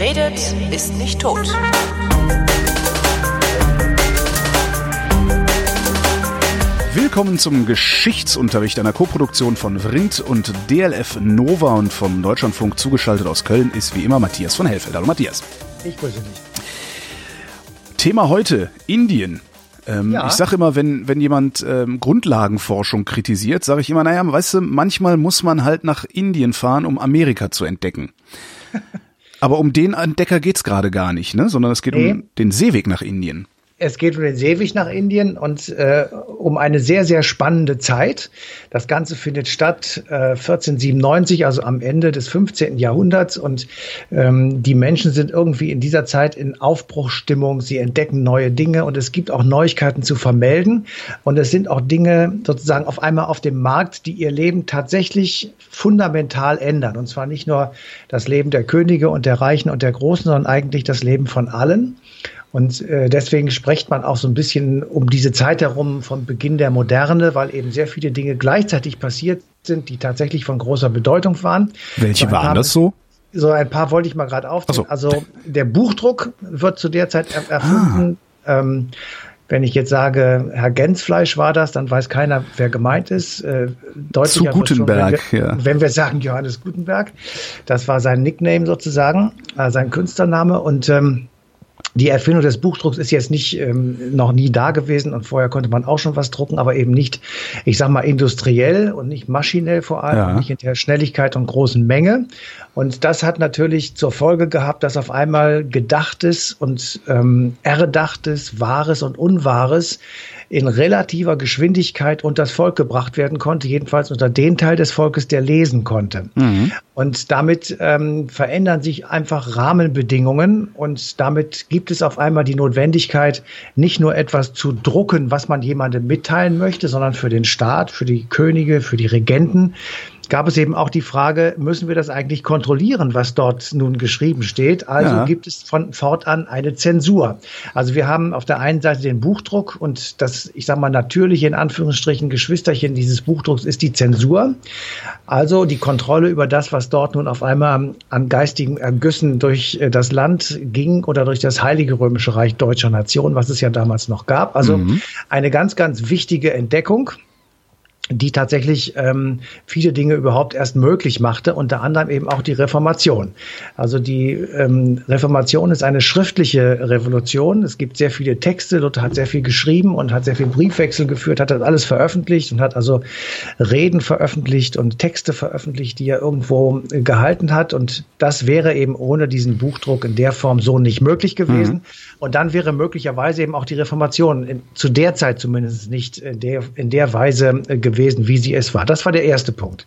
Wer redet, ist nicht tot. Willkommen zum Geschichtsunterricht einer Koproduktion von Vrindt und DLF Nova und vom Deutschlandfunk zugeschaltet aus Köln ist wie immer Matthias von Hellfeld. Hallo Matthias. Ich grüße dich. Thema heute, Indien. Ähm, Ja. Ich sage immer, wenn, wenn jemand ähm, Grundlagenforschung kritisiert, sage ich immer, naja, weißt du, manchmal muss man halt nach Indien fahren, um Amerika zu entdecken. Aber um den Entdecker geht's gerade gar nicht, ne? sondern es geht Nee. um den Seeweg nach Indien. Es geht um den Seeweg nach Indien und äh, um eine sehr, sehr spannende Zeit. Das Ganze findet statt äh, 1497, also am Ende des 15. Jahrhunderts. Und ähm, die Menschen sind irgendwie in dieser Zeit in Aufbruchsstimmung. Sie entdecken neue Dinge und es gibt auch Neuigkeiten zu vermelden. Und es sind auch Dinge sozusagen auf einmal auf dem Markt, die ihr Leben tatsächlich fundamental ändern. Und zwar nicht nur das Leben der Könige und der Reichen und der Großen, sondern eigentlich das Leben von allen. Und äh, deswegen spricht man auch so ein bisschen um diese Zeit herum vom Beginn der Moderne, weil eben sehr viele Dinge gleichzeitig passiert sind, die tatsächlich von großer Bedeutung waren. Welche ein waren paar- das so? So ein paar wollte ich mal gerade aufzählen. So. Also der Buchdruck wird zu der Zeit er erfunden. Ah. Ähm, wenn ich jetzt sage, Herr Gensfleisch war das, dann weiß keiner, wer gemeint ist. Äh, deutlicher Zu wird schon, Gutenberg, wenn wir, ja. wenn wir sagen Johannes Gutenberg, das war sein Nickname sozusagen, äh, sein Künstlername und ähm, die Erfindung des Buchdrucks ist jetzt nicht ähm, noch nie da gewesen und vorher konnte man auch schon was drucken, aber eben nicht, ich sag mal, industriell und nicht maschinell vor allem, Ja. nicht in der Schnelligkeit und großen Menge. Und das hat natürlich zur Folge gehabt, dass auf einmal Gedachtes und ähm, Erdachtes, Wahres und Unwahres in relativer Geschwindigkeit unter das Volk gebracht werden konnte, jedenfalls unter den Teil des Volkes, der lesen konnte. Und damit ähm, verändern sich einfach Rahmenbedingungen und damit gibt es auf einmal die Notwendigkeit, nicht nur etwas zu drucken, was man jemandem mitteilen möchte, sondern für den Staat, für die Könige, für die Regenten gab es eben auch die Frage, müssen wir das eigentlich kontrollieren, was dort nun geschrieben steht? Also Ja. gibt es von fortan eine Zensur. Also wir haben auf der einen Seite den Buchdruck und das, ich sage mal, natürliche in Anführungsstrichen Geschwisterchen dieses Buchdrucks ist die Zensur. Also die Kontrolle über das, was dort nun auf einmal an geistigen Ergüssen durch äh, das Land ging oder durch das Heilige Römische Reich deutscher Nation, was es ja damals noch gab. Also eine ganz, ganz wichtige Entdeckung die tatsächlich ähm, viele Dinge überhaupt erst möglich machte, unter anderem eben auch die Reformation. Also die ähm, Reformation ist eine schriftliche Revolution. Es gibt sehr viele Texte, Luther hat sehr viel geschrieben und hat sehr viel Briefwechsel geführt, hat das alles veröffentlicht und hat also Reden veröffentlicht und Texte veröffentlicht, die er irgendwo gehalten hat. Und das wäre eben ohne diesen Buchdruck in der Form so nicht möglich gewesen. Und dann wäre möglicherweise eben auch die Reformation in, zu der Zeit zumindest nicht in der, in der Weise äh, gewesen, wie sie es war. Das war der erste Punkt.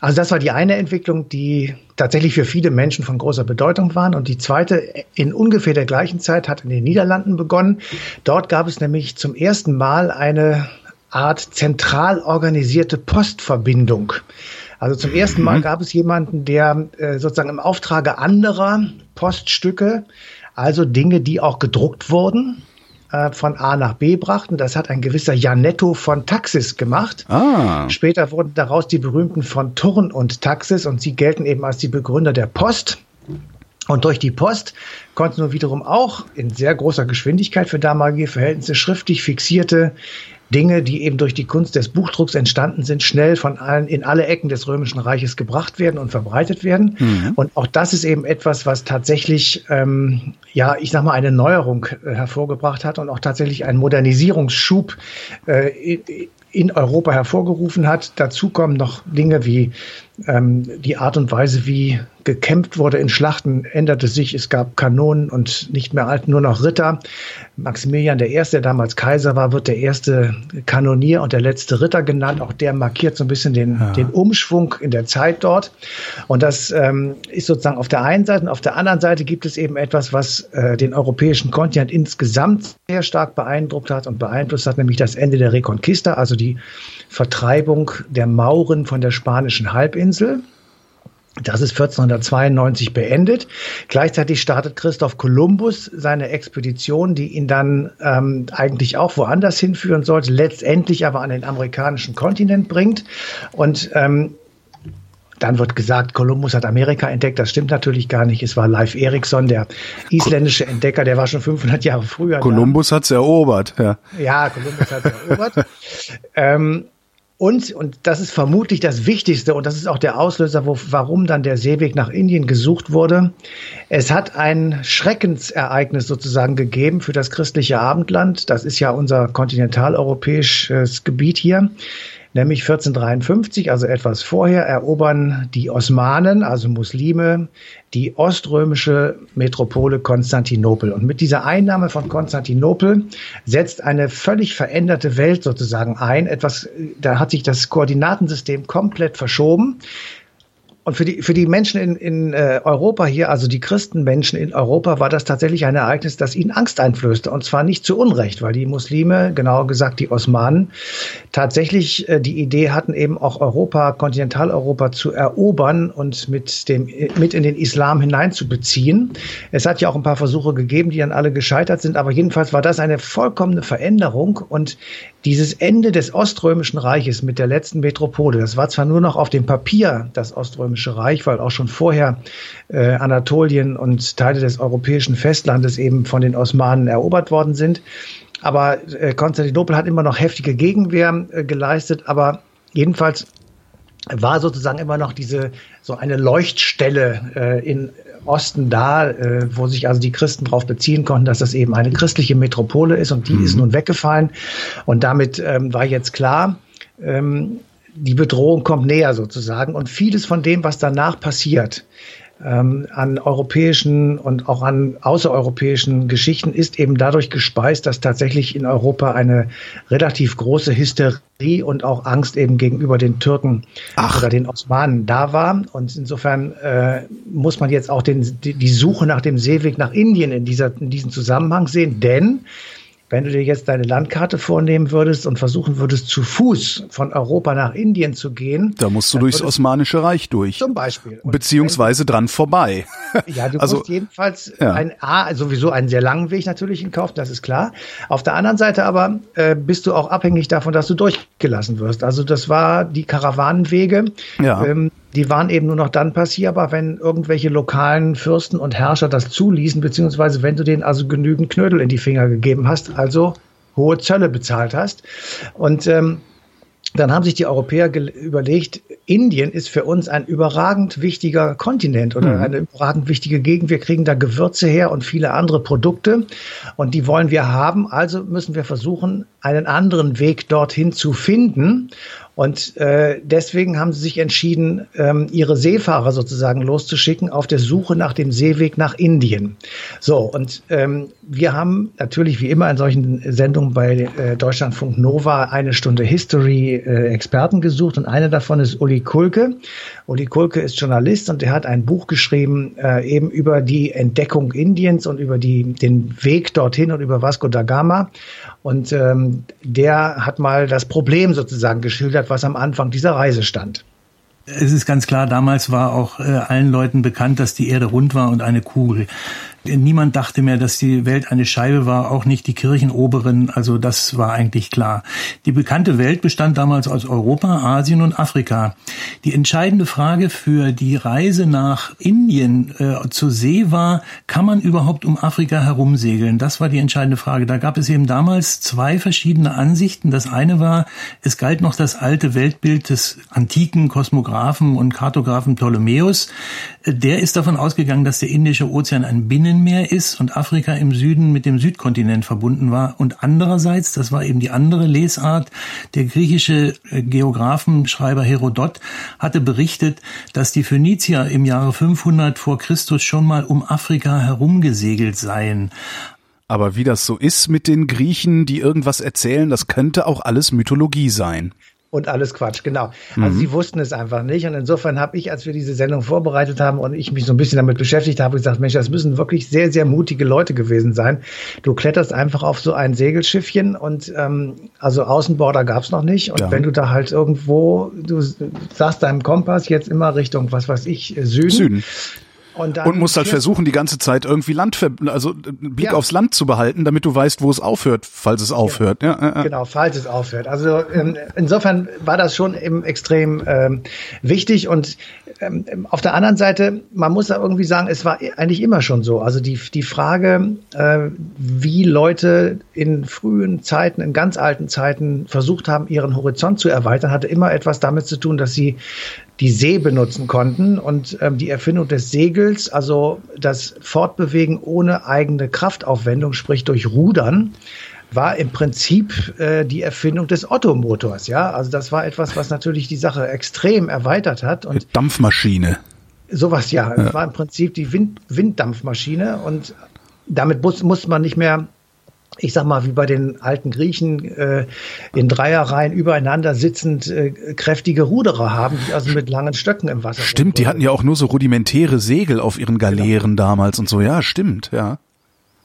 Also das war die eine Entwicklung, die tatsächlich für viele Menschen von großer Bedeutung waren. Und die zweite in ungefähr der gleichen Zeit hat in den Niederlanden begonnen. Dort gab es nämlich zum ersten Mal eine Art zentral organisierte Postverbindung. Also zum ersten Mal gab es jemanden, der äh, sozusagen im Auftrage anderer Poststücke, also Dinge, die auch gedruckt wurden, äh, von A nach B brachten. Das hat ein gewisser Janetto von Taxis gemacht. Ah, Später wurden daraus die berühmten von Turn und Taxis und sie gelten eben als die Begründer der Post. Und durch die Post konnten nun wiederum auch in sehr großer Geschwindigkeit für damalige Verhältnisse schriftlich fixierte Dinge, die eben durch die Kunst des Buchdrucks entstanden sind, schnell von allen in alle Ecken des Römischen Reiches gebracht werden und verbreitet werden. Und auch das ist eben etwas, was tatsächlich, ähm, ja, ich sag mal, eine Neuerung äh, hervorgebracht hat und auch tatsächlich einen Modernisierungsschub äh, in, in Europa hervorgerufen hat. Dazu kommen noch Dinge wie ähm, die Art und Weise, wie gekämpft wurde in Schlachten, änderte sich. Es gab Kanonen und nicht mehr alt, nur noch Ritter. Maximilian I., der damals Kaiser war, wird der erste Kanonier und der letzte Ritter genannt. Auch der markiert so ein bisschen den, den Umschwung in der Zeit dort. Und das ähm, ist sozusagen auf der einen Seite. Und auf der anderen Seite gibt es eben etwas, was äh, den europäischen Kontinent insgesamt sehr stark beeindruckt hat und beeinflusst hat, nämlich das Ende der Reconquista, also die Vertreibung der Mauren von der spanischen Halbinsel. Das ist 1492 beendet. Gleichzeitig startet Christoph Kolumbus seine Expedition, die ihn dann ähm, eigentlich auch woanders hinführen sollte, letztendlich aber an den amerikanischen Kontinent bringt. Und ähm, dann wird gesagt, Kolumbus hat Amerika entdeckt. Das stimmt natürlich gar nicht. Es war Leif Erikson, der isländische Entdecker, der war schon 500 Jahre früher. Kolumbus hat es erobert, ja. Ja, Kolumbus hat es erobert. ähm, und, und das ist vermutlich das Wichtigste und das ist auch der Auslöser, wo, warum dann der Seeweg nach Indien gesucht wurde. Es hat ein Schreckensereignis sozusagen gegeben für das christliche Abendland. Das ist ja unser kontinentaleuropäisches Gebiet hier nämlich 1453, also etwas vorher, erobern die Osmanen, also Muslime, die oströmische Metropole Konstantinopel. Und mit dieser Einnahme von Konstantinopel setzt eine völlig veränderte Welt sozusagen ein. Etwas, da hat sich das Koordinatensystem komplett verschoben. Und für die, für die Menschen in, in äh, Europa hier, also die Christenmenschen in Europa, war das tatsächlich ein Ereignis, das ihnen Angst einflößte. Und zwar nicht zu Unrecht, weil die Muslime, genauer gesagt die Osmanen, tatsächlich äh, die Idee hatten, eben auch Europa, Kontinentaleuropa zu erobern und mit, dem, mit in den Islam hineinzubeziehen. Es hat ja auch ein paar Versuche gegeben, die dann alle gescheitert sind. Aber jedenfalls war das eine vollkommene Veränderung. Und dieses Ende des Oströmischen Reiches mit der letzten Metropole, das war zwar nur noch auf dem Papier das Oströmische Reich, weil auch schon vorher äh, Anatolien und Teile des europäischen Festlandes eben von den Osmanen erobert worden sind. Aber äh, Konstantinopel hat immer noch heftige Gegenwehr äh, geleistet, aber jedenfalls war sozusagen immer noch diese so eine Leuchtstelle äh, in Osten da, äh, wo sich also die Christen darauf beziehen konnten, dass das eben eine christliche Metropole ist und die mhm. ist nun weggefallen. Und damit ähm, war jetzt klar, ähm, die Bedrohung kommt näher sozusagen. Und vieles von dem, was danach passiert, ähm, an europäischen und auch an außereuropäischen Geschichten ist eben dadurch gespeist, dass tatsächlich in Europa eine relativ große Hysterie und auch Angst eben gegenüber den Türken Ach. oder den Osmanen da war. Und insofern äh, muss man jetzt auch den, die, die Suche nach dem Seeweg nach Indien in, dieser, in diesem Zusammenhang sehen, denn wenn du dir jetzt deine Landkarte vornehmen würdest und versuchen würdest, zu Fuß von Europa nach Indien zu gehen. Da musst du durchs Osmanische Reich durch. Zum Beispiel. Und Beziehungsweise dran vorbei. Ja, du also, musst jedenfalls ja. ein, A, sowieso einen sehr langen Weg natürlich in Kauf, das ist klar. Auf der anderen Seite aber äh, bist du auch abhängig davon, dass du durchgelassen wirst. Also das war die Karawanenwege. Ja. Ähm, die waren eben nur noch dann passierbar, wenn irgendwelche lokalen Fürsten und Herrscher das zuließen, beziehungsweise wenn du denen also genügend Knödel in die Finger gegeben hast, also hohe Zölle bezahlt hast. Und ähm, dann haben sich die Europäer überlegt, Indien ist für uns ein überragend wichtiger Kontinent oder mhm. eine überragend wichtige Gegend. Wir kriegen da Gewürze her und viele andere Produkte und die wollen wir haben. Also müssen wir versuchen, einen anderen Weg dorthin zu finden. Und äh, deswegen haben sie sich entschieden, ähm, ihre Seefahrer sozusagen loszuschicken auf der Suche nach dem Seeweg nach Indien. So, und ähm, wir haben natürlich wie immer in solchen Sendungen bei äh, Deutschlandfunk Nova eine Stunde History-Experten äh, gesucht und einer davon ist Uli Kulke. Uli Kulke ist Journalist und er hat ein Buch geschrieben äh, eben über die Entdeckung Indiens und über die, den Weg dorthin und über Vasco da Gama. Und ähm, der hat mal das Problem sozusagen geschildert, was am Anfang dieser Reise stand. Es ist ganz klar, damals war auch äh, allen Leuten bekannt, dass die Erde rund war und eine Kugel. Niemand dachte mehr, dass die Welt eine Scheibe war, auch nicht die Kirchenoberen, also das war eigentlich klar. Die bekannte Welt bestand damals aus Europa, Asien und Afrika. Die entscheidende Frage für die Reise nach Indien äh, zur See war, kann man überhaupt um Afrika herumsegeln? Das war die entscheidende Frage. Da gab es eben damals zwei verschiedene Ansichten. Das eine war, es galt noch das alte Weltbild des antiken Kosmographen und Kartografen Ptolemäus. Der ist davon ausgegangen, dass der Indische Ozean ein Binnenmeer ist und Afrika im Süden mit dem Südkontinent verbunden war. Und andererseits, das war eben die andere Lesart, der griechische äh, Geographenschreiber Herodot hatte berichtet, dass die Phönizier im Jahre 500 vor Christus schon mal um Afrika herumgesegelt seien. Aber wie das so ist mit den Griechen, die irgendwas erzählen, das könnte auch alles Mythologie sein und alles Quatsch, genau. Also mhm. sie wussten es einfach nicht. Und insofern habe ich, als wir diese Sendung vorbereitet haben und ich mich so ein bisschen damit beschäftigt habe, gesagt, Mensch, das müssen wirklich sehr, sehr mutige Leute gewesen sein. Du kletterst einfach auf so ein Segelschiffchen und ähm, also Außenborder gab's noch nicht. Und ja. wenn du da halt irgendwo, du sagst deinem Kompass jetzt immer Richtung, was weiß ich, Süden. Süden Und, dann und musst halt versuchen, die ganze Zeit irgendwie Land, also Blick ja. aufs Land zu behalten, damit du weißt, wo es aufhört, falls es aufhört. Ja, ja, Genau, falls es aufhört. Also ähm, insofern war das schon eben extrem ähm, wichtig und ähm, auf der anderen Seite, man muss da irgendwie sagen, es war eigentlich immer schon so. Also die, die Frage, äh, wie Leute in frühen Zeiten, in ganz alten Zeiten versucht haben, ihren Horizont zu erweitern, hatte immer etwas damit zu tun, dass sie die See benutzen konnten und ähm, die Erfindung des Segels, also das Fortbewegen ohne eigene Kraftaufwendung, sprich durch Rudern, war im Prinzip äh, die Erfindung des Ottomotors. Ja, also das war etwas, was natürlich die Sache extrem erweitert hat. Und Dampfmaschine. Sowas, ja. ja. war im Prinzip die Wind Winddampfmaschine und damit muss, muss man nicht mehr ich sag mal, wie bei den alten Griechen äh, in Dreierreihen übereinander sitzend äh, kräftige Ruderer haben, die also mit langen Stöcken im Wasser Stimmt, die hatten ja auch nur so rudimentäre Segel auf ihren Galeeren genau. damals und so. Ja, stimmt, ja.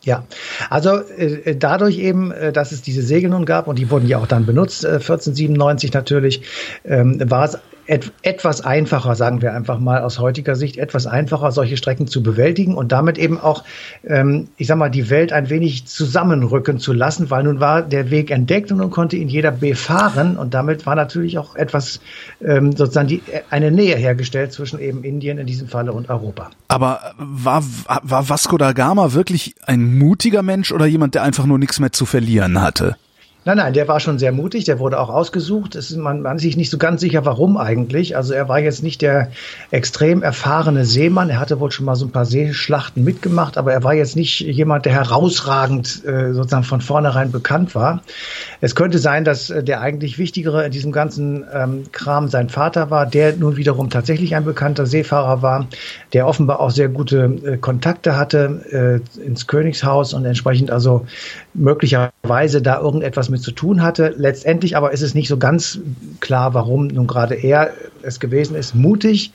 Ja, also äh, dadurch eben, äh, dass es diese Segel nun gab und die wurden ja auch dann benutzt, äh, 1497 natürlich, ähm, war es et etwas einfacher, sagen wir einfach mal aus heutiger Sicht, etwas einfacher, solche Strecken zu bewältigen und damit eben auch, ähm, ich sag mal, die Welt ein wenig zusammenrücken zu lassen, weil nun war der Weg entdeckt und nun konnte ihn jeder befahren und damit war natürlich auch etwas ähm, sozusagen die, eine Nähe hergestellt zwischen eben Indien in diesem Falle und Europa. Aber war, war Vasco da Gama wirklich ein mutiger Mensch oder jemand, der einfach nur nichts mehr zu verlieren hatte? Nein, nein, der war schon sehr mutig, der wurde auch ausgesucht. Es ist, man, man ist sich nicht so ganz sicher, warum eigentlich. Also er war jetzt nicht der extrem erfahrene Seemann. Er hatte wohl schon mal so ein paar Seeschlachten mitgemacht, aber er war jetzt nicht jemand, der herausragend äh, sozusagen von vornherein bekannt war. Es könnte sein, dass äh, der eigentlich Wichtigere in diesem ganzen ähm, Kram sein Vater war, der nun wiederum tatsächlich ein bekannter Seefahrer war, der offenbar auch sehr gute äh, Kontakte hatte äh, ins Königshaus und entsprechend also möglicherweise da irgendetwas mit zu tun hatte. Letztendlich aber ist es nicht so ganz klar, warum nun gerade er es gewesen ist. Mutig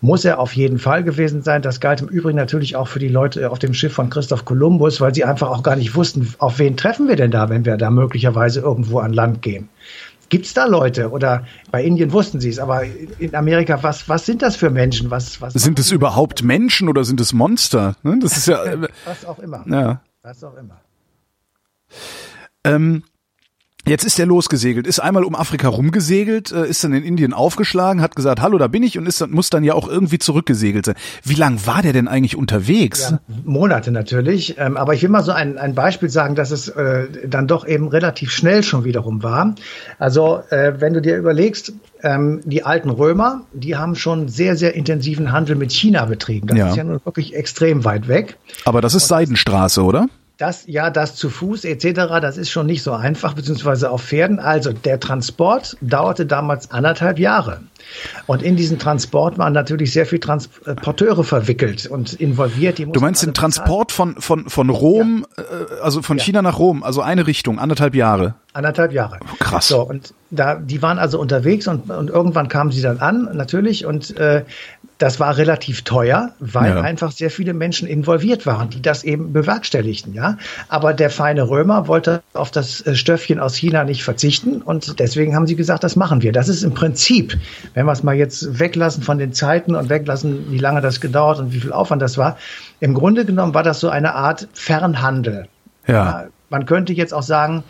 muss er auf jeden Fall gewesen sein. Das galt im Übrigen natürlich auch für die Leute auf dem Schiff von Christoph Kolumbus, weil sie einfach auch gar nicht wussten, auf wen treffen wir denn da, wenn wir da möglicherweise irgendwo an Land gehen. Gibt es da Leute? Oder bei Indien wussten sie es, aber in Amerika, was, was sind das für Menschen? Was, was sind es überhaupt Menschen oder sind es Monster? Ne, das ist ja. was auch immer. Ja. Was auch immer. Ähm, Jetzt ist er losgesegelt, ist einmal um Afrika rumgesegelt, äh, ist dann in Indien aufgeschlagen, hat gesagt, hallo, da bin ich und ist dann, muss dann ja auch irgendwie zurückgesegelt sein. Wie lang war der denn eigentlich unterwegs? Ja, Monate natürlich, ähm, aber ich will mal so ein, ein Beispiel sagen, dass es äh, dann doch eben relativ schnell schon wiederum war. Also äh, wenn du dir überlegst, ähm, die alten Römer, die haben schon sehr, sehr intensiven Handel mit China betrieben. Das ja. ist ja nun wirklich extrem weit weg. Aber das ist Seidenstraße, oder? Das, ja, das zu Fuß etc., das ist schon nicht so einfach, beziehungsweise auf Pferden. Also der Transport dauerte damals anderthalb Jahre. Und in diesen Transport waren natürlich sehr viele Transporteure verwickelt und involviert. du meinst den Transport von, von, von Rom, ja. Äh, also von ja. China nach Rom, also eine Richtung, anderthalb Jahre? Anderthalb Jahre. Oh, krass. So, und da, die waren also unterwegs und, und irgendwann kamen sie dann an, natürlich, und äh, das war relativ teuer, weil ja. einfach sehr viele Menschen involviert waren, die das eben bewerkstelligten, ja. Aber der feine Römer wollte auf das äh, Stöffchen aus China nicht verzichten und deswegen haben sie gesagt, das machen wir. Das ist im Prinzip, wenn wir es mal jetzt weglassen von den Zeiten und weglassen, wie lange das gedauert und wie viel Aufwand das war, im Grunde genommen war das so eine Art Fernhandel. Ja. ja man könnte jetzt auch sagen,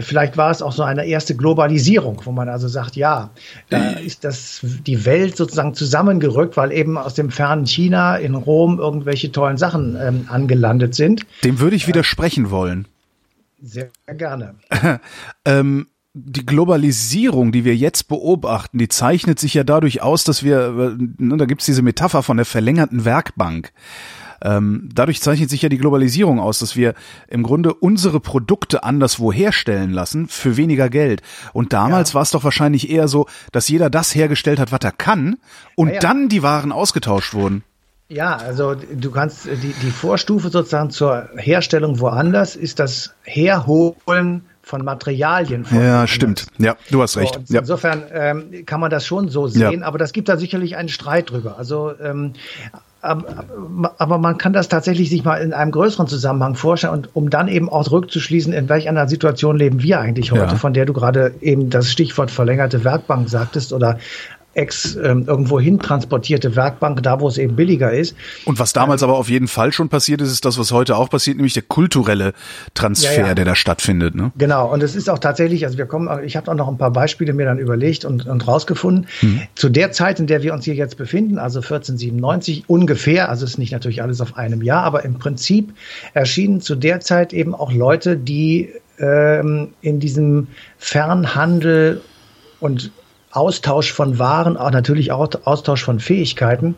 Vielleicht war es auch so eine erste Globalisierung, wo man also sagt, ja, da ist das die Welt sozusagen zusammengerückt, weil eben aus dem fernen China in Rom irgendwelche tollen Sachen ähm, angelandet sind. Dem würde ich widersprechen wollen. Sehr gerne. ähm, die Globalisierung, die wir jetzt beobachten, die zeichnet sich ja dadurch aus, dass wir, äh, ne, da gibt's diese Metapher von der verlängerten Werkbank. Ähm, dadurch zeichnet sich ja die Globalisierung aus, dass wir im Grunde unsere Produkte anderswo herstellen lassen für weniger Geld. Und damals ja. war es doch wahrscheinlich eher so, dass jeder das hergestellt hat, was er kann, und ja, dann die Waren ausgetauscht wurden. Ja, also du kannst die, die Vorstufe sozusagen zur Herstellung woanders ist das Herholen von Materialien. Von ja, stimmt. Ja, du hast recht. So, ja. Insofern ähm, kann man das schon so sehen, ja. aber das gibt da sicherlich einen Streit drüber. Also ähm, aber man kann das tatsächlich sich mal in einem größeren Zusammenhang vorstellen und um dann eben auch rückzuschließen, in welch einer Situation leben wir eigentlich heute, ja. von der du gerade eben das Stichwort verlängerte Werkbank sagtest oder ex ähm, irgendwo hin transportierte Werkbank, da wo es eben billiger ist. Und was damals aber auf jeden Fall schon passiert ist, ist das, was heute auch passiert, nämlich der kulturelle Transfer, ja, ja. der da stattfindet. Ne? Genau, und es ist auch tatsächlich, also wir kommen, ich habe auch noch ein paar Beispiele mir dann überlegt und, und rausgefunden. Mhm. Zu der Zeit, in der wir uns hier jetzt befinden, also 1497 ungefähr, also ist nicht natürlich alles auf einem Jahr, aber im Prinzip erschienen zu der Zeit eben auch Leute, die ähm, in diesem Fernhandel und Austausch von Waren, auch natürlich auch Austausch von Fähigkeiten,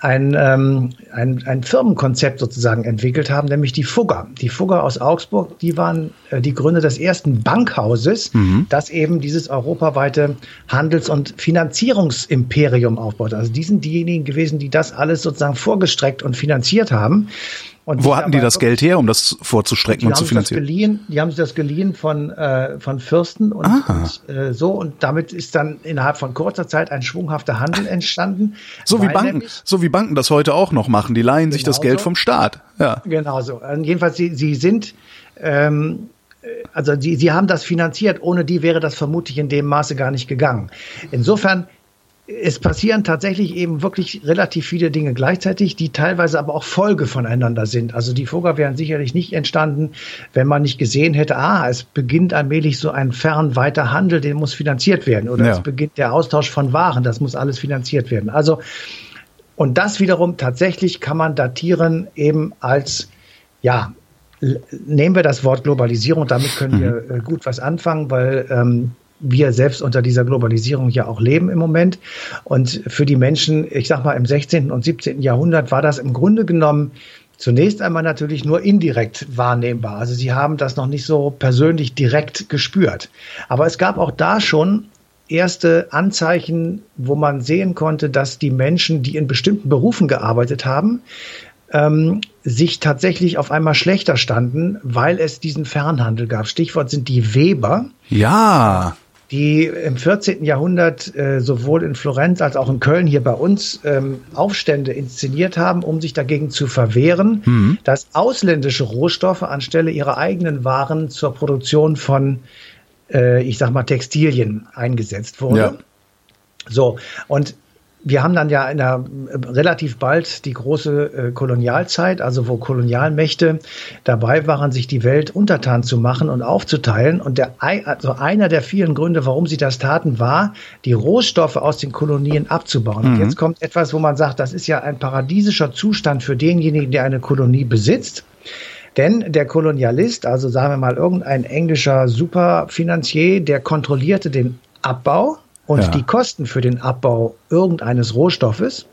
ein, ähm, ein, ein Firmenkonzept sozusagen entwickelt haben, nämlich die Fugger. Die Fugger aus Augsburg, die waren äh, die Gründer des ersten Bankhauses, mhm. das eben dieses europaweite Handels- und Finanzierungsimperium aufbaut. Also die sind diejenigen gewesen, die das alles sozusagen vorgestreckt und finanziert haben. Und Wo hatten die das Geld her, um das vorzustrecken und zu finanzieren? Geliehen, die haben sich das geliehen von, äh, von Fürsten und, und äh, so. Und damit ist dann innerhalb von kurzer Zeit ein schwunghafter Handel entstanden. So wie Banken, so wie Banken das heute auch noch machen. Die leihen sich das Geld vom Staat. Ja. Genau so. Und jedenfalls, sie, sie sind ähm, also sie, sie haben das finanziert, ohne die wäre das vermutlich in dem Maße gar nicht gegangen. Insofern es passieren tatsächlich eben wirklich relativ viele Dinge gleichzeitig, die teilweise aber auch Folge voneinander sind. Also die Fugger wären sicherlich nicht entstanden, wenn man nicht gesehen hätte, ah, es beginnt allmählich so ein fernweiter Handel, den muss finanziert werden. Oder ja. es beginnt der Austausch von Waren, das muss alles finanziert werden. Also, und das wiederum tatsächlich kann man datieren eben als, ja, nehmen wir das Wort Globalisierung, damit können mhm. wir äh, gut was anfangen, weil ähm, wir selbst unter dieser Globalisierung ja auch leben im Moment. Und für die Menschen, ich sag mal, im 16. und 17. Jahrhundert war das im Grunde genommen zunächst einmal natürlich nur indirekt wahrnehmbar. Also sie haben das noch nicht so persönlich direkt gespürt. Aber es gab auch da schon erste Anzeichen, wo man sehen konnte, dass die Menschen, die in bestimmten Berufen gearbeitet haben, ähm, sich tatsächlich auf einmal schlechter standen, weil es diesen Fernhandel gab. Stichwort sind die Weber. Ja die im 14. Jahrhundert äh, sowohl in Florenz als auch in Köln hier bei uns ähm, Aufstände inszeniert haben, um sich dagegen zu verwehren, mhm. dass ausländische Rohstoffe anstelle ihrer eigenen Waren zur Produktion von, äh, ich sag mal, Textilien eingesetzt wurden. Ja. So, und wir haben dann ja in der, relativ bald die große äh, Kolonialzeit, also wo Kolonialmächte dabei waren, sich die Welt untertan zu machen und aufzuteilen. Und der, also einer der vielen Gründe, warum sie das taten, war, die Rohstoffe aus den Kolonien abzubauen. Mhm. Und jetzt kommt etwas, wo man sagt, das ist ja ein paradiesischer Zustand für denjenigen, der eine Kolonie besitzt. Denn der Kolonialist, also sagen wir mal irgendein englischer Superfinanzier, der kontrollierte den Abbau und ja. die Kosten für den Abbau irgendeines Rohstoffes.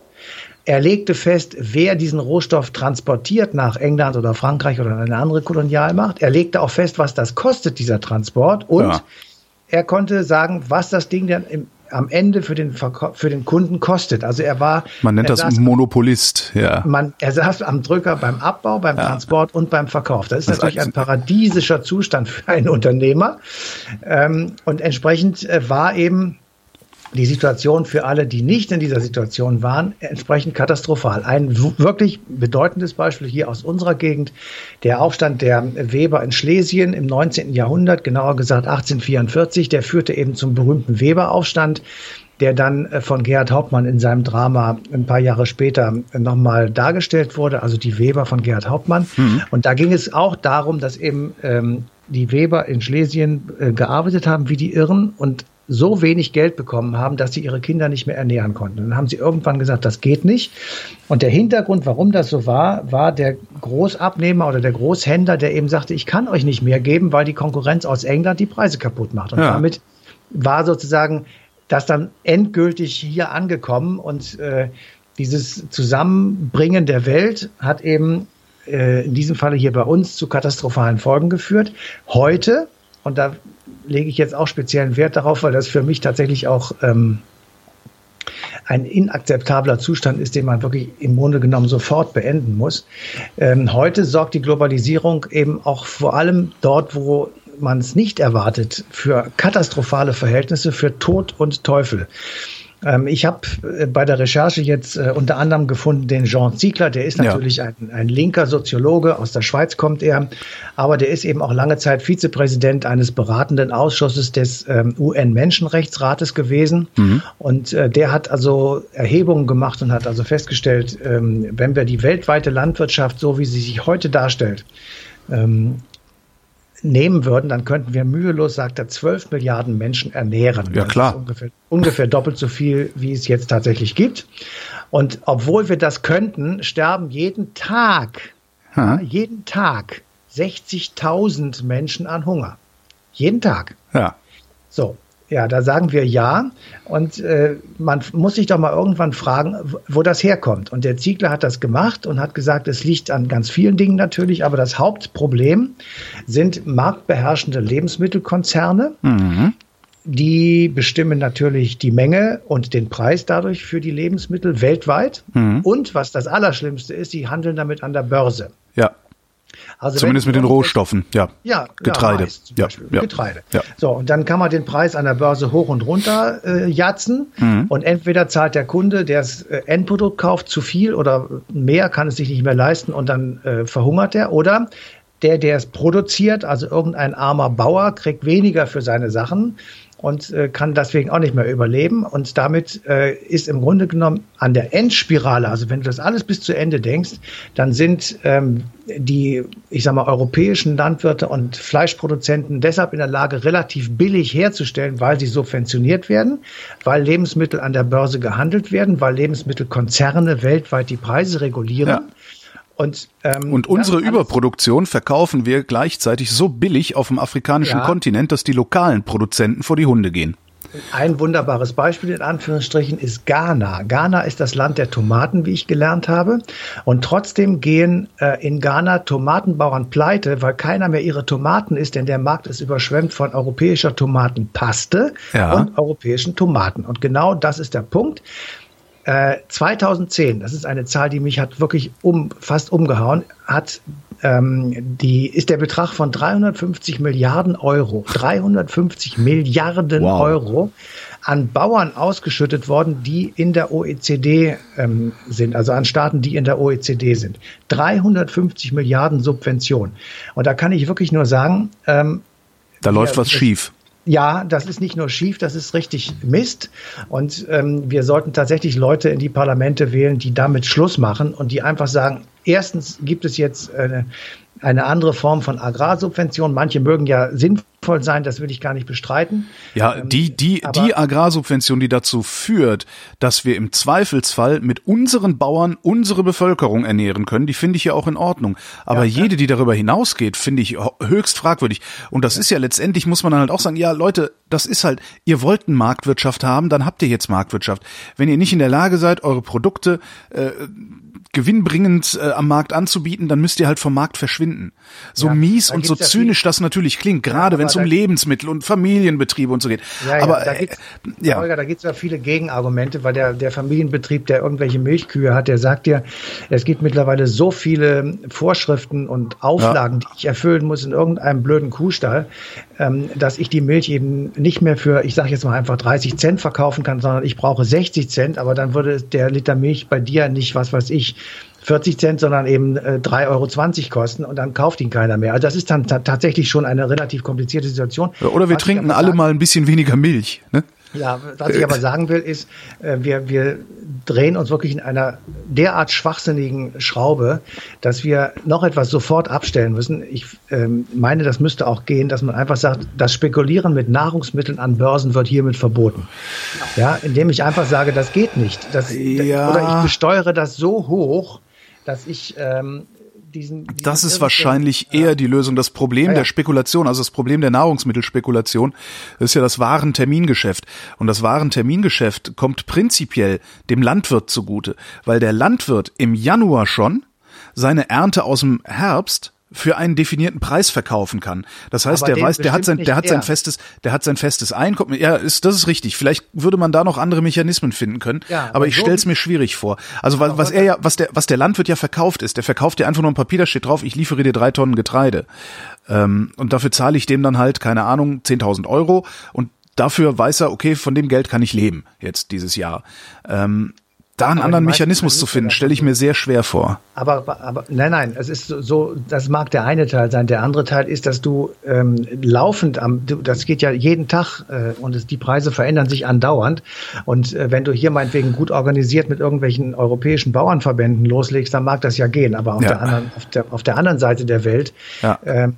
Er legte fest, wer diesen Rohstoff transportiert nach England oder Frankreich oder eine andere Kolonialmacht. Er legte auch fest, was das kostet, dieser Transport. Und ja. er konnte sagen, was das Ding dann im, am Ende für den, für den Kunden kostet. Also er war. Man nennt das saß, Monopolist, ja. Man, er saß am Drücker beim Abbau, beim ja. Transport und beim Verkauf. Das ist das natürlich ein paradiesischer Zustand für einen Unternehmer. Ähm, und entsprechend äh, war eben die Situation für alle, die nicht in dieser Situation waren, entsprechend katastrophal. Ein wirklich bedeutendes Beispiel hier aus unserer Gegend, der Aufstand der Weber in Schlesien im 19. Jahrhundert, genauer gesagt 1844, der führte eben zum berühmten Weberaufstand der dann äh, von Gerhard Hauptmann in seinem Drama ein paar Jahre später nochmal dargestellt wurde, also die Weber von Gerhard Hauptmann. Mhm. Und da ging es auch darum, dass eben ähm, die Weber in Schlesien äh, gearbeitet haben wie die Irren und so wenig Geld bekommen haben, dass sie ihre Kinder nicht mehr ernähren konnten. dann haben sie irgendwann gesagt, das geht nicht. Und der Hintergrund, warum das so war, war der Großabnehmer oder der Großhändler, der eben sagte, ich kann euch nicht mehr geben, weil die Konkurrenz aus England die Preise kaputt macht. Und ja. damit war sozusagen das dann endgültig hier angekommen und äh, dieses Zusammenbringen der Welt hat eben äh, in diesem Falle hier bei uns zu katastrophalen Folgen geführt. Heute, und da lege ich jetzt auch speziellen Wert darauf, weil das für mich tatsächlich auch ähm, ein inakzeptabler Zustand ist, den man wirklich im Grunde genommen sofort beenden muss. Ähm, heute sorgt die Globalisierung eben auch vor allem dort, wo man es nicht erwartet, für katastrophale Verhältnisse, für Tod und Teufel. Ähm, ich habe äh, bei der Recherche jetzt äh, unter anderem gefunden den Jean Ziegler, der ist natürlich ja. ein, ein linker Soziologe, aus der Schweiz kommt er, aber der ist eben auch lange Zeit Vizepräsident eines beratenden Ausschusses des ähm, UN-Menschenrechtsrates gewesen. Mhm. Und äh, der hat also Erhebungen gemacht und hat also festgestellt, ähm, wenn wir die weltweite Landwirtschaft, so wie sie sich heute darstellt, ähm, nehmen würden, dann könnten wir mühelos, sagt er, 12 Milliarden Menschen ernähren. Ja, klar. ungefähr, ungefähr doppelt so viel, wie es jetzt tatsächlich gibt. Und obwohl wir das könnten, sterben jeden Tag, ja, jeden Tag 60.000 Menschen an Hunger. Jeden Tag. Ja. So. Ja, da sagen wir ja. Und äh, man muss sich doch mal irgendwann fragen, wo das herkommt. Und der Ziegler hat das gemacht und hat gesagt, es liegt an ganz vielen Dingen natürlich, aber das Hauptproblem sind marktbeherrschende Lebensmittelkonzerne. Mhm. Die bestimmen natürlich die Menge und den Preis dadurch für die Lebensmittel weltweit. Mhm. Und was das Allerschlimmste ist, die handeln damit an der Börse. Ja. Also Zumindest mit den Rohstoffen, ja. Ja, Getreide. Ja, ja, Getreide. Ja. So, und dann kann man den Preis an der Börse hoch und runter äh, jatzen. Mhm. Und entweder zahlt der Kunde, der das äh, Endprodukt kauft, zu viel oder mehr, kann es sich nicht mehr leisten und dann äh, verhungert er. Oder der, der es produziert, also irgendein armer Bauer, kriegt weniger für seine Sachen und äh, kann deswegen auch nicht mehr überleben. Und damit äh, ist im Grunde genommen an der Endspirale, also wenn du das alles bis zu Ende denkst, dann sind ähm, die, ich sag mal, europäischen Landwirte und Fleischproduzenten deshalb in der Lage, relativ billig herzustellen, weil sie subventioniert werden, weil Lebensmittel an der Börse gehandelt werden, weil Lebensmittelkonzerne weltweit die Preise regulieren. Ja. Und, ähm, und unsere Überproduktion verkaufen wir gleichzeitig so billig auf dem afrikanischen ja. Kontinent, dass die lokalen Produzenten vor die Hunde gehen. Ein wunderbares Beispiel in Anführungsstrichen ist Ghana. Ghana ist das Land der Tomaten, wie ich gelernt habe. Und trotzdem gehen äh, in Ghana Tomatenbauern pleite, weil keiner mehr ihre Tomaten isst, denn der Markt ist überschwemmt von europäischer Tomatenpaste ja. und europäischen Tomaten. Und genau das ist der Punkt. 2010, äh, das ist eine Zahl, die mich hat wirklich um, fast umgehauen, hat ähm, die ist der Betrag von 350 Milliarden Euro, 350 Milliarden wow. Euro an Bauern ausgeschüttet worden, die in der OECD ähm, sind, also an Staaten, die in der OECD sind. 350 Milliarden Subventionen. Und da kann ich wirklich nur sagen, ähm, da läuft was schief ja, das ist nicht nur schief, das ist richtig Mist. Und ähm, wir sollten tatsächlich Leute in die Parlamente wählen, die damit Schluss machen und die einfach sagen, erstens gibt es jetzt eine, eine andere Form von Agrarsubvention. Manche mögen ja sinnvoll sein, das will ich gar nicht bestreiten. Ja, ähm, die, die, die Agrarsubvention, die dazu führt, dass wir im Zweifelsfall mit unseren Bauern unsere Bevölkerung ernähren können, die finde ich ja auch in Ordnung. Aber ja, jede, die darüber hinausgeht, finde ich höchst fragwürdig. Und das ja. ist ja letztendlich, muss man dann halt auch sagen, ja, Leute, das ist halt, ihr wollt eine Marktwirtschaft haben, dann habt ihr jetzt Marktwirtschaft. Wenn ihr nicht in der Lage seid, eure Produkte äh, gewinnbringend äh, am Markt anzubieten, dann müsst ihr halt vom Markt verschwinden. So ja, mies und so zynisch das natürlich klingt, gerade wenn es um Lebensmittel und Familienbetriebe und so geht. Ja, aber da äh, ja. Holger, da gibt es ja viele Gegenargumente, weil der, der Familienbetrieb, der irgendwelche Milchkühe hat, der sagt dir, es gibt mittlerweile so viele Vorschriften und Auflagen, die ich erfüllen muss in irgendeinem blöden Kuhstall, ähm, dass ich die Milch eben nicht mehr für, ich sage jetzt mal einfach 30 Cent verkaufen kann, sondern ich brauche 60 Cent, aber dann würde der Liter Milch bei dir nicht, was weiß ich, 40 Cent, sondern eben äh, 3,20 Euro kosten und dann kauft ihn keiner mehr. Also das ist dann tatsächlich schon eine relativ komplizierte Situation. Oder wir trinken alle sagen, mal ein bisschen weniger Milch. Ne? Ja, was ich aber sagen will, ist, äh, wir, wir drehen uns wirklich in einer derart schwachsinnigen Schraube, dass wir noch etwas sofort abstellen müssen. Ich ähm, meine, das müsste auch gehen, dass man einfach sagt, das Spekulieren mit Nahrungsmitteln an Börsen wird hiermit verboten. Ja, indem ich einfach sage, das geht nicht. Das, ja. Oder ich besteuere das so hoch, dass ich ähm, diesen, diesen das ist wahrscheinlich ja. eher die Lösung. Das Problem ja, ja. der Spekulation, also das Problem der Nahrungsmittelspekulation, ist ja das Warentermingeschäft. Und das Warentermingeschäft kommt prinzipiell dem Landwirt zugute, weil der Landwirt im Januar schon seine Ernte aus dem Herbst für einen definierten Preis verkaufen kann. Das heißt, Aber der weiß, der hat sein, der hat sein festes, der hat sein festes Einkommen. Ja, ist, das ist richtig. Vielleicht würde man da noch andere Mechanismen finden können. Ja, aber ich so stelle es mir schwierig vor. Also was, was er ja, was der, was der Landwirt ja verkauft ist, der verkauft dir einfach nur ein Papier, da steht drauf, ich liefere dir drei Tonnen Getreide. Ähm, und dafür zahle ich dem dann halt, keine Ahnung, 10.000 Euro. Und dafür weiß er, okay, von dem Geld kann ich leben jetzt dieses Jahr. Ähm, da einen anderen Mechanismus zu finden, stelle ich mir sehr schwer vor. Aber, aber nein, nein, es ist so, das mag der eine Teil sein. Der andere Teil ist, dass du ähm, laufend am, du, das geht ja jeden Tag äh, und es, die Preise verändern sich andauernd. Und äh, wenn du hier meinetwegen gut organisiert mit irgendwelchen europäischen Bauernverbänden loslegst, dann mag das ja gehen. Aber auf, ja. der, anderen, auf, der, auf der anderen Seite der Welt ja. ähm,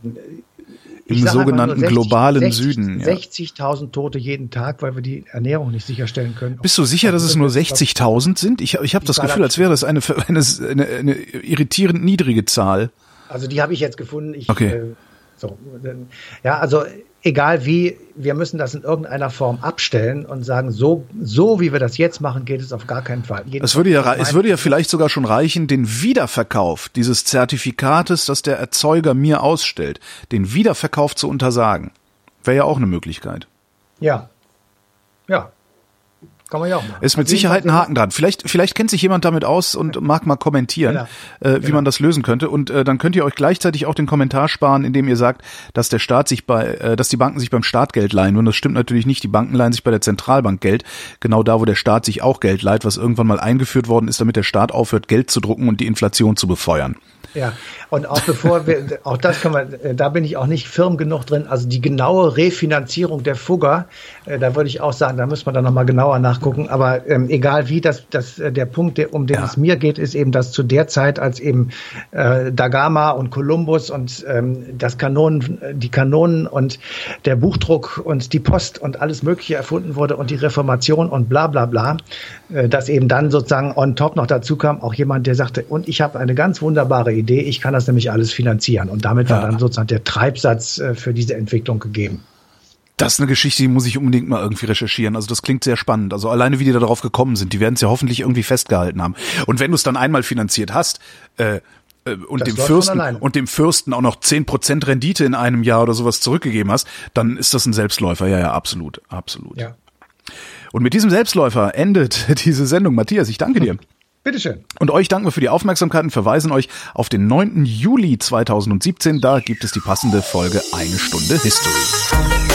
im sogenannten 60, globalen 60, Süden. Ja. 60.000 Tote jeden Tag, weil wir die Ernährung nicht sicherstellen können. Bist du sicher, dass es nur 60.000 sind? Ich, ich habe das Gefühl, als wäre das eine, eine, eine, eine irritierend niedrige Zahl. Also die habe ich jetzt gefunden. Ich, okay. Äh, so, ja, also egal wie, wir müssen das in irgendeiner Form abstellen und sagen, so, so wie wir das jetzt machen, geht es auf gar keinen Fall. es würde ja, es würde ja vielleicht sogar schon reichen, den Wiederverkauf dieses Zertifikates, das der Erzeuger mir ausstellt, den Wiederverkauf zu untersagen. Wäre ja auch eine Möglichkeit. Ja. Ja. Kann man ja auch machen. Ist mit Sicherheit ein Haken dran. Vielleicht, vielleicht kennt sich jemand damit aus und mag mal kommentieren, genau. äh, wie genau. man das lösen könnte. Und äh, dann könnt ihr euch gleichzeitig auch den Kommentar sparen, indem ihr sagt, dass der Staat sich bei, äh, dass die Banken sich beim Staat Geld leihen. Und das stimmt natürlich nicht. Die Banken leihen sich bei der Zentralbank Geld. Genau da, wo der Staat sich auch Geld leiht, was irgendwann mal eingeführt worden ist, damit der Staat aufhört, Geld zu drucken und die Inflation zu befeuern. Ja, und auch bevor wir, auch das kann man, äh, da bin ich auch nicht firm genug drin. Also die genaue Refinanzierung der Fugger, äh, da würde ich auch sagen, da muss man dann nochmal genauer nachgucken. Aber ähm, egal wie, das, das, äh, der Punkt, der, um den ja. es mir geht, ist eben, dass zu der Zeit, als eben äh, Dagama und Kolumbus und ähm, das Kanonen, die Kanonen und der Buchdruck und die Post und alles Mögliche erfunden wurde und die Reformation und bla bla bla, äh, dass eben dann sozusagen on top noch dazu kam, auch jemand, der sagte, und ich habe eine ganz wunderbare Idee Idee, ich kann das nämlich alles finanzieren. Und damit war dann sozusagen der Treibsatz äh, für diese Entwicklung gegeben. Das ist eine Geschichte, die muss ich unbedingt mal irgendwie recherchieren. Also das klingt sehr spannend. Also alleine wie die da drauf gekommen sind, die werden es ja hoffentlich irgendwie festgehalten haben. Und wenn du es dann einmal finanziert hast, äh, äh und das dem Fürsten und dem Fürsten auch noch zehn Prozent Rendite in einem Jahr oder sowas zurückgegeben hast, dann ist das ein Selbstläufer. Ja, ja, absolut, absolut. Ja. Und mit diesem Selbstläufer endet diese Sendung. Matthias, ich danke dir. Bitteschön. Und euch danken wir für die Aufmerksamkeit und verweisen euch auf den 9. Juli 2017. Da gibt es die passende Folge Eine Stunde History.